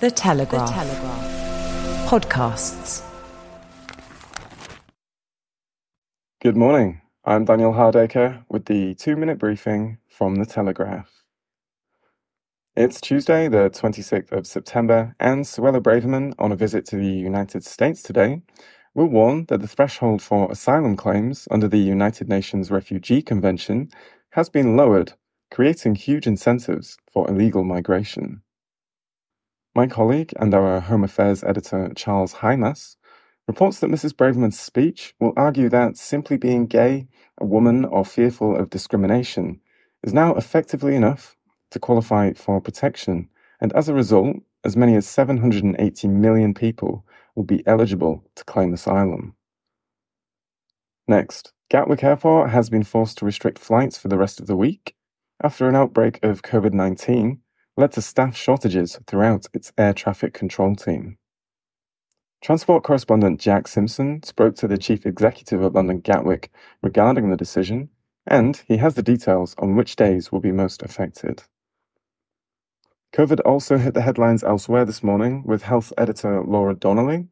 The Telegraph. The Telegraph. Podcasts. Good morning. I'm Daniel Hardacre with the two minute briefing from The Telegraph. It's Tuesday, the 26th of September, and Suella Braverman, on a visit to the United States today, will warn that the threshold for asylum claims under the United Nations Refugee Convention has been lowered, creating huge incentives for illegal migration. My colleague and our Home Affairs editor Charles Hymas reports that Mrs. Braverman's speech will argue that simply being gay, a woman, or fearful of discrimination is now effectively enough to qualify for protection, and as a result, as many as 780 million people will be eligible to claim asylum. Next, Gatwick Airport has been forced to restrict flights for the rest of the week after an outbreak of COVID 19 led to staff shortages throughout its air traffic control team. Transport correspondent Jack Simpson spoke to the chief executive of London Gatwick regarding the decision, and he has the details on which days will be most affected. COVID also hit the headlines elsewhere this morning, with health editor Laura Donnelly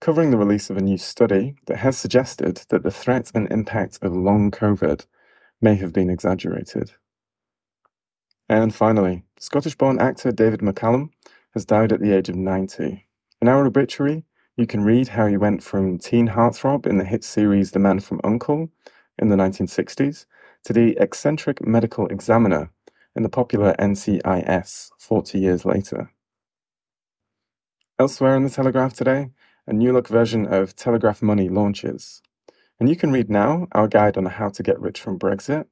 covering the release of a new study that has suggested that the threat and impact of long COVID may have been exaggerated. And finally, Scottish born actor David McCallum has died at the age of 90. In our obituary, you can read how he went from teen heartthrob in the hit series The Man from U.N.C.L.E. in the 1960s to the eccentric medical examiner in the popular NCIS 40 years later. Elsewhere in the Telegraph today, a new look version of Telegraph Money launches. And you can read now our guide on how to get rich from Brexit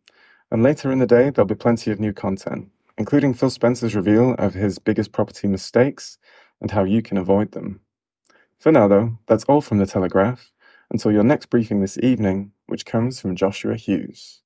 and later in the day, there'll be plenty of new content, including Phil Spencer's reveal of his biggest property mistakes and how you can avoid them. For now, though, that's all from The Telegraph. Until your next briefing this evening, which comes from Joshua Hughes.